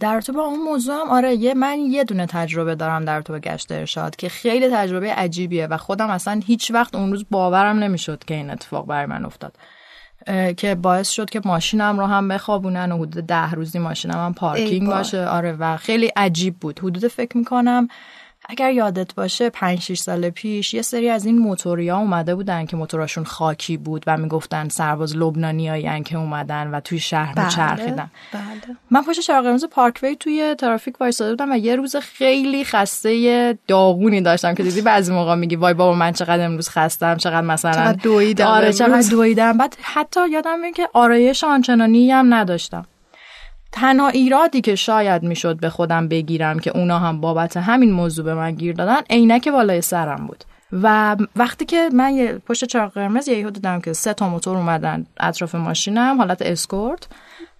در تو با اون موضوع هم آره یه من یه دونه تجربه دارم در تو گشت ارشاد که خیلی تجربه عجیبیه و خودم اصلا هیچ وقت اون روز باورم نمی‌شد که این اتفاق برای من افتاد. که باعث شد که ماشینم رو هم بخوابونن و حدود ده روزی ماشینم هم پارکینگ باشه. آره و خیلی عجیب بود. حدود فکر می‌کنم اگر یادت باشه 5 6 سال پیش یه سری از این موتوریا اومده بودن که موتوراشون خاکی بود و می‌گفتن سرباز لبنانیایی که اومدن و توی شهر بله، میچرخیدن. بله. من پشت چراغ قرمز پارکوی توی ترافیک وایساده بودم و یه روز خیلی خسته داغونی داشتم که دیدی بعضی موقع میگی وای بابا من چقدر امروز خستم چقدر مثلا چقدر دویدم آره چقدر دویدم. بعد حتی یادم میاد که آرایش آنچنانی هم نداشتم. تنها ایرادی که شاید می‌شد به خودم بگیرم که اونا هم بابت همین موضوع به من گیر دادن عینک بالای سرم بود. و وقتی که من یه پشت چراغ قرمز یهو دیدم که سه تا موتور اومدن اطراف ماشینم حالت اسکورت.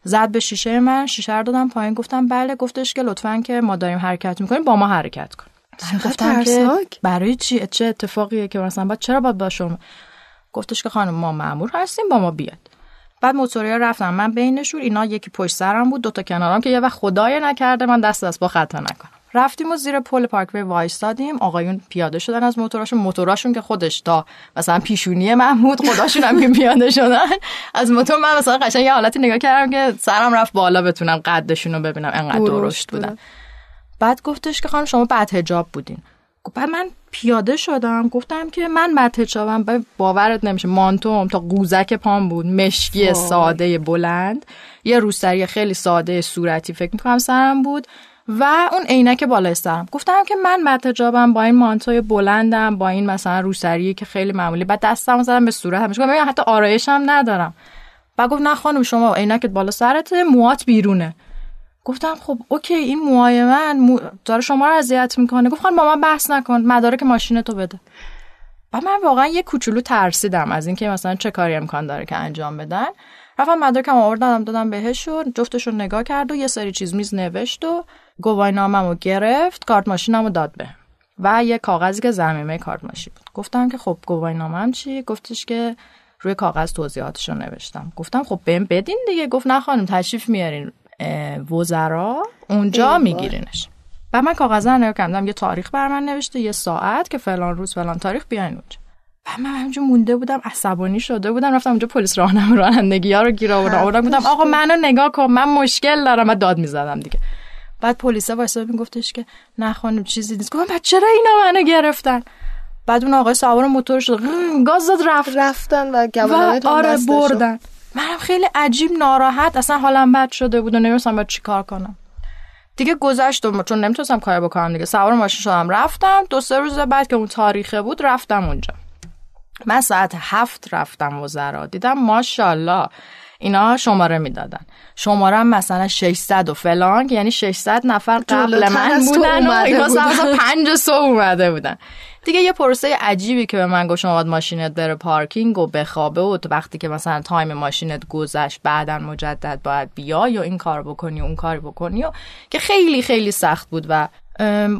زد به شیشه من شیشه رو دادم پایین گفتم بله گفتش که لطفا که ما داریم حرکت می‌کنیم با ما حرکت کن. گفتم که برای چی؟ چه اتفاقیه که مثلا با چرا باید باشم گفتش که خانم ما مامور هستیم با ما بیاد. بعد موتوریا رفتم. من بینشون اینا یکی پشت سرم بود دوتا کنارم که یه وقت خدای نکرده من دست دست با خطا نکنم. رفتیم و زیر پل پارکوی وایستادیم. آقایون پیاده شدن از موتوراشون. موتوراشون که خودش تا مثلا پیشونی من بود خداشون هم پیاده شدن. از موتور من مثلا قشنگ یه حالتی نگاه کردم که سرم رفت بالا بتونم قدشون رو ببینم. انقدر درشت بودن. بعد گفتش که خانم شما بعد هجاب بودین. بعد من پیاده شدم گفتم که من متچابم باورت نمیشه مانتوم تا قوزک پام بود مشکی ساده بلند یه روسری خیلی ساده صورتی فکر می‌کنم سرم بود و اون عینک بالای سرم. گفتم که من متجابم با این مانتوی بلندم با این مثلا روسری که خیلی معمولی بعد دستم زدم به صورت همش گفتم حتی آرایشم ندارم. بعد گفت نه خانم شما عینکت بالا سرته موات بیرونه. گفتم خب اوکی این موهای من داره شما رو اذیت می‌کنه. گفت با من بحث نکن مدارک ماشین تو بده. و من واقعا یه کوچولو ترسیدم از اینکه مثلا چه کاری امکان داره که انجام بدن. رفتم مدارکم آوردم دادم بهشون جفتشون نگاه کرد و یه سری چیز میز نوشت و گواهینامه‌مو رو گرفت کارت ماشینم داد به. و یه کاغذی که زمینه کارت ماشین بود. گفتم که خب گواهینامه‌م چی؟ گفتش که روی کاغذ توضیحاتش نوشتم. گفتم خب بهم بدین دیگه. گفت نه خانم تشریف میارین. وزرا اونجا میگیرینش. و من کاغذ نگاه کردم یه تاریخ بر من نوشته یه ساعت که فلان روز فلان تاریخ بیاین اونجا. و من همینجا مونده بودم عصبانی شده بودم رفتم اونجا پلیس راهنما رانندگی ها رو گیر آوردم گفتم آقا منو نگاه کن من مشکل دارم و داد می‌زدم دیگه. بعد پلیس واسه گفتش که نه خانم چیزی نیست. گفتم بعد چرا اینا منو گرفتن؟ بعد اون آقای سوار موتور شد گاز داد رفت. رفتن و گواهی آره بردن. منم خیلی عجیب ناراحت اصلا حالم بد شده بود و نمی‌دونستم باید چیکار کنم. دیگه گذشت چون نمی‌تونستم کار بکنم دیگه. سوار ماشین شدم رفتم. دو سه روز بعد که اون تاریخه بود رفتم اونجا. من ساعت هفت رفتم وزرا. دیدم ماشاءالله اینا شماره می‌دادن. شماره مثلا 600 و فلان یعنی 600 نفر قبل من بودن و اینا ساعت پنج صبح اومده بودن. دیگه یه پروسه عجیبی که به من گفت شما باید ماشینت بره پارکینگ و بخوابه و وقتی که مثلا time ماشینت گذشت بعدا مجدد باید بیای این کار بکنی و اون کار بکنی و که خیلی خیلی سخت بود و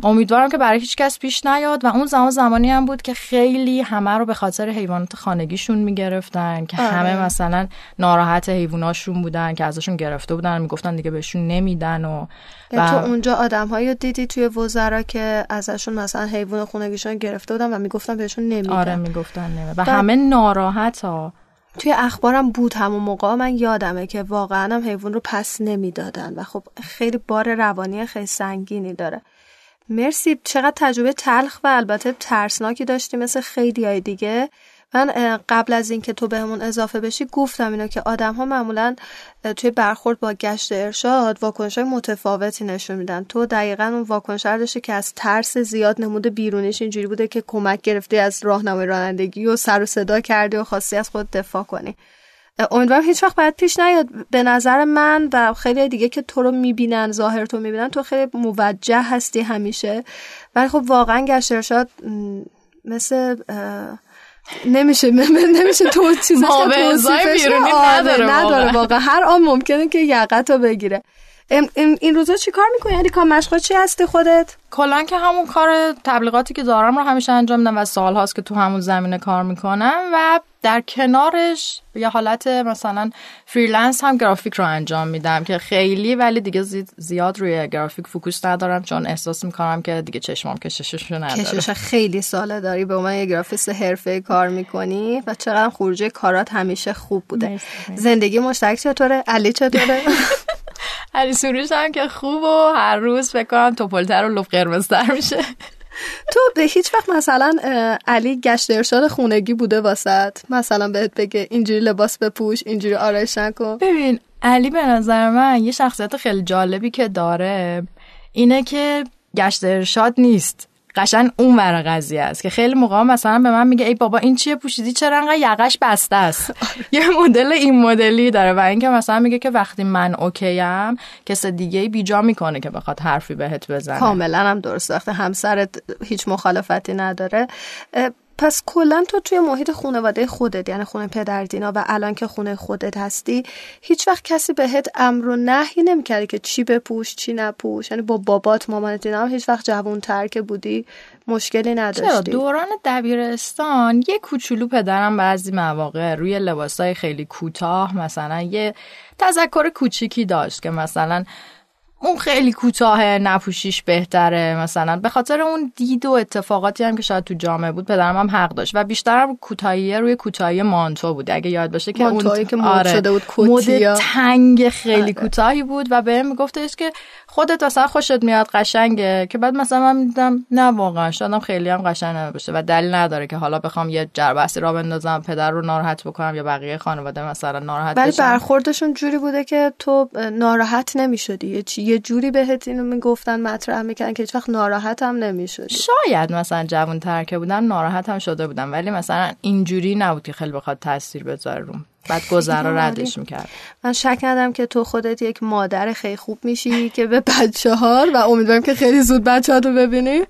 امیدوارم که برای هیچ کس پیش نیاد و اون زمان زمانی هم بود که خیلی همه رو به خاطر حیوانات خانگیشون می‌گرفتن که آره. همه مثلا ناراحت حیواناشون بودن که ازشون گرفته بودن می‌گفتن دیگه بهشون نمیدن و و... تو اونجا آدم رو دیدی توی وزرا که ازشون مثلا حیوان خونگیشون گرفته بودن و می‌گفتن بهشون نمیدن؟ آره می‌گفتن نمیدن. و همه ناراحت ها توی اخبارم بود همون موقع من یادمه که واقعا هم حیوان رو پس نمی‌دادن و خب خیلی بار روانی خیلی سنگینی داره. مرسی. چقدر تجربه تلخ و البته ترسناکی داشتی مثل خیلی های دیگه. من قبل از اینکه تو بهمون اضافه بشی گفتم اینو که آدم ها معمولا توی برخورد با گشت ارشاد واکنش های متفاوتی نشون میدن. تو دقیقا اون واکنش داشته که از ترس زیاد نمود بیرونیش اینجوری بوده که کمک گرفتی از راهنمای رانندگی و سر و صدا کردی و خواستی از خود دفاع کنی. امیدوارم هیچ وقت باید پیش نیاد. به نظر من و خیلی دیگه که تو رو می‌بینن ظاهر تو می‌بینن تو خیلی موجه هستی همیشه. ولی خب واقعا گشت ارشاد مثل نمیشه نمیشه تو چیزش بیرونی نداره, نداره واقعا. هر آن ممکنه که یقت رو بگیره. این روزا چی کار می‌کنی؟ یعنی کار مشغول چی هستی خودت؟ کلا که همون کار تبلیغاتی که دارم رو همیشه انجام میدم و سال هاست که تو همون زمینه کار می‌کنم و در کنارش یه حالت مثلا freelance هم گرافیک رو انجام میدم که خیلی ولی دیگه زیاد روی گرافیک فوکوس ندارم چون احساس می‌کنم که دیگه چشمام کششش نداره. کشش خیلی ساله داری به من یه گرافیست حرفه کار می‌کنی و چقدر خروجی کارات همیشه خوب بوده. زندگی مشترک چطوره؟ علی چطوره؟ [laughs] علی سروش هم که خوب و هر روز فکر کنم توپلتر و لب قرمزتر میشه. تو به هیچ وقت مثلا علی گشت ارشاد خونگی بوده واسط؟ مثلا بهت بگه اینجوری لباس بپوش اینجوری آرایش نکن. ببین علی به نظر من یه شخصیت خیلی جالبی که داره اینه که گشت ارشاد نیست. قشن اون ور قضیه است که خیلی موقع مثلا به من میگه ای بابا این چیه پوشیدی؟ چرا انقدر یقش بسته است؟ [laughs] یه مدل این مدلی داره و اینکه مثلا میگه که وقتی من اوکیم کس دیگه بیجا می‌کنه که بخواد حرفی بهت بزنه. کاملا هم درست وقتی همسرت هیچ مخالفتی نداره پس کلا تو توی محیط خانواده خودت یعنی خونه پدردینا و الان که خونه خودت هستی هیچ وقت کسی بهت امر و نهی نمی‌کرده که چی بپوش چی نپوش. یعنی با بابات مامانت اینا هیچ وقت جوون تر که بودی مشکلی نداشتی. دوران دبیرستان یه کوچولو پدرم بعضی مواقع روی لباسای خیلی کوتاه مثلا یه تذکر کوچیکی داشت که مثلا اون خیلی کوتاه نپوشیش بهتره مثلا. به خاطر اون دید و اتفاقاتی هم که شاید تو جامعه بود پدرم هم حق داشت. و بیشتر کوتاهی روی کوتاهی مانتو بود. اگه یاد باشه که اون که آره شده بود مد تنگ خیلی آره. کوتاهی بود. و بهم میگفتش که خودت اصلا خوشت میاد قشنگه که بعد مثلا من میدم نه واقعا شادم خیلی هم قشنگ نباشه و دلیل نداره که حالا بخوام یه جربستی را بندازم پدر رو ناراحت بکنم یا بقیه خانواده مثلا ناراحت ولی برخوردشون جوری بوده که تو ناراحت نمی‌شدی. یه جوری بهت اینو می‌گفتن مطرح می‌کنن که هیچ وقت ناراحت هم نمی‌شدی. شاید مثلا جوان ترکه بودم ناراحت هم شده بودم. ولی مثلا اینجوری نبود که خیلی بخواد تاثیر بذاره روم بعد گذرا ردش می‌کرد. من شک ندارم که تو خودت یک مادر خیلی خوب میشی که به بچه ها و امیدوارم که خیلی زود بچه ها رو ببینی.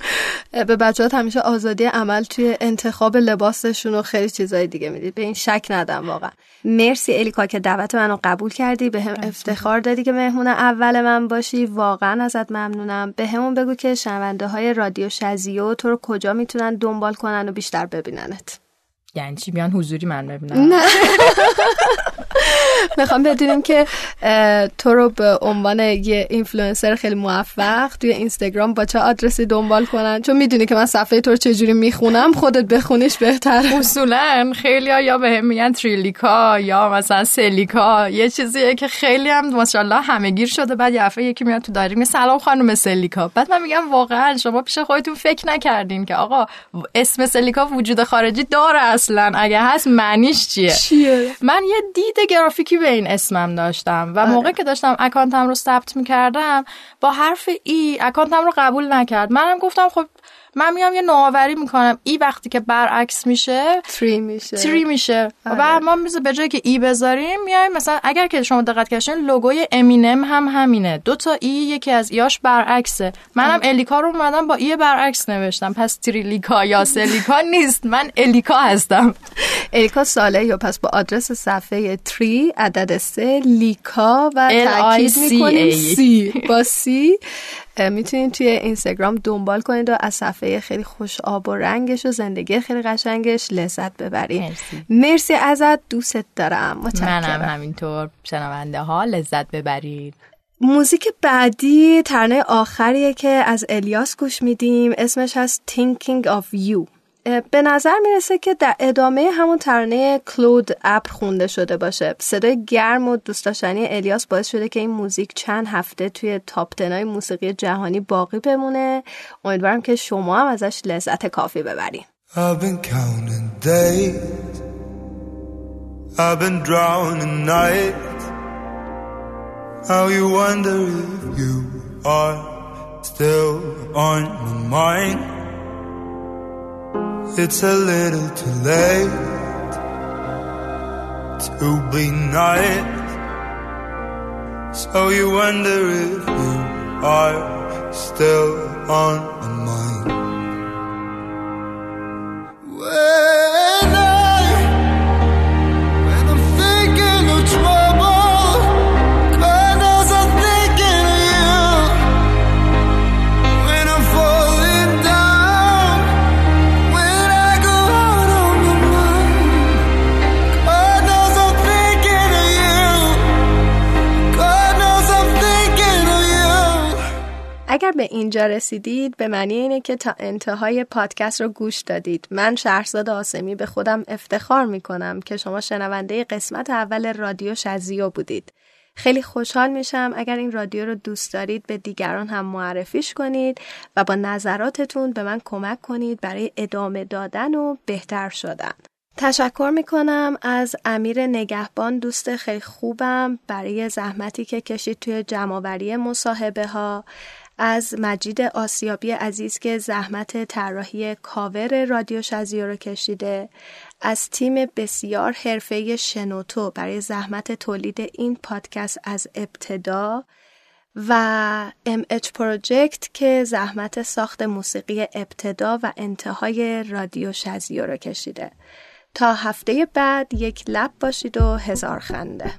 به بچه ها همیشه آزادی عمل توی انتخاب لباسشون و خیلی چیزای دیگه می‌دید به این شک ندارم واقعا. مرسی الیکا که دعوت منو قبول کردی. به هم افتخار دادی که مهمون اول من باشی. واقعا ازت ممنونم. به همون بگو که شنونده های رادیو شزیو تو رو کجا می‌تونن دنبال کنن و بیشتر ببیننت. یعنی چی بیان حضوری من ببینم نه می‌خوام بدونیم که تو رو به عنوان یه اینفلوئنسر خیلی موفق توی اینستاگرام با چه آدرسی دنبال کنن؟ چون می‌دونی که من صفحه تو رو چجوری می‌خونم خودت بخونیش بهتر اصولا خیلی ها یا به هم میگن تریلیکا یا مثلا سلیکا یه چیزیه که خیلی هم ماشاءالله همه گیر شده. بعد یه یکی میاد تو داری می سلام خانم سلیکا. بعد من میگم واقعا شما پیش خودتون فکر نکردین که آقا اسم سلیکا وجود خارجی داره اصلا. اگه هست معنیش چیه؟ چیه؟ من یه دید گرافیکی به این اسمم داشتم و آره. موقع که داشتم اکانتم رو ثبت می‌کردم با حرف ای اکانتم رو قبول نکرد منم گفتم خب من میام یه نوآوری می‌کنم. ای وقتی که برعکس میشه تری میشه. تری میشه. آره. و ما میز به جایی که ای بذاریم میایم مثلا اگر که شما دقت کردین لوگوی امینم هم همینه. دو تا ای یکی از ایاش برعکسه. منم آره. الیکا رو اومدم با ای برعکس نوشتم. پس تریلیکا یا سلیکا [laughs] نیست. من الیکا هستم. الیکا ساله یا پس با آدرس صفحه تری عدد سه لیکا و تاکید می‌کنیم سی با سی می‌تونید توی اینستاگرام دنبال کنید و از صفحه خیلی خوش آب و رنگش و زندگی خیلی قشنگش لذت ببرید. مرسی, مرسی ازت دوست دارم. متشکرم. منم همینطور. شنونده ها لذت ببرید. موزیک بعدی ترنه آخریه که از الیاس گوش میدیم. اسمش هست Thinking of You. به نظر می‌رسه که در ادامه همون ترانه کلود اپ خونده شده باشه صدای گرم و دوست داشتنی الیاس باعث شده که این موزیک چند هفته توی تاپ تنای موسیقی جهانی باقی بمونه امیدوارم که شما هم ازش لذت کافی ببرین I've been counting days I've been drowning nights. How you wonder if you are still on my mind. It's a little too late to be nice. So you wonder if you are still on my mind. When اگر به اینجا رسیدید به معنی اینه که تا انتهای پادکست رو گوش دادید. من شهرزاد آسمی به خودم افتخار می کنم که شما شنونده قسمت اول رادیو شزیو بودید. خیلی خوشحال میشم اگر این رادیو رو دوست دارید به دیگران هم معرفیش کنید و با نظراتتون به من کمک کنید برای ادامه دادن و بهتر شدن. تشکر می کنم از امیر نگهبان دوست خیلی خوبم برای زحمتی که کشید توی جمعآوری مصاحبه ها از مجید آسیابی عزیز که زحمت طراحی کاور رادیو شزیو رو کشیده. از تیم بسیار حرفه شنوتو برای زحمت تولید این پادکست از ابتدا و MH پروژکت که زحمت ساخت موسیقی ابتدا و انتهای رادیو شزیو رو کشیده. تا هفته بعد یک لب باشید و هزار خنده.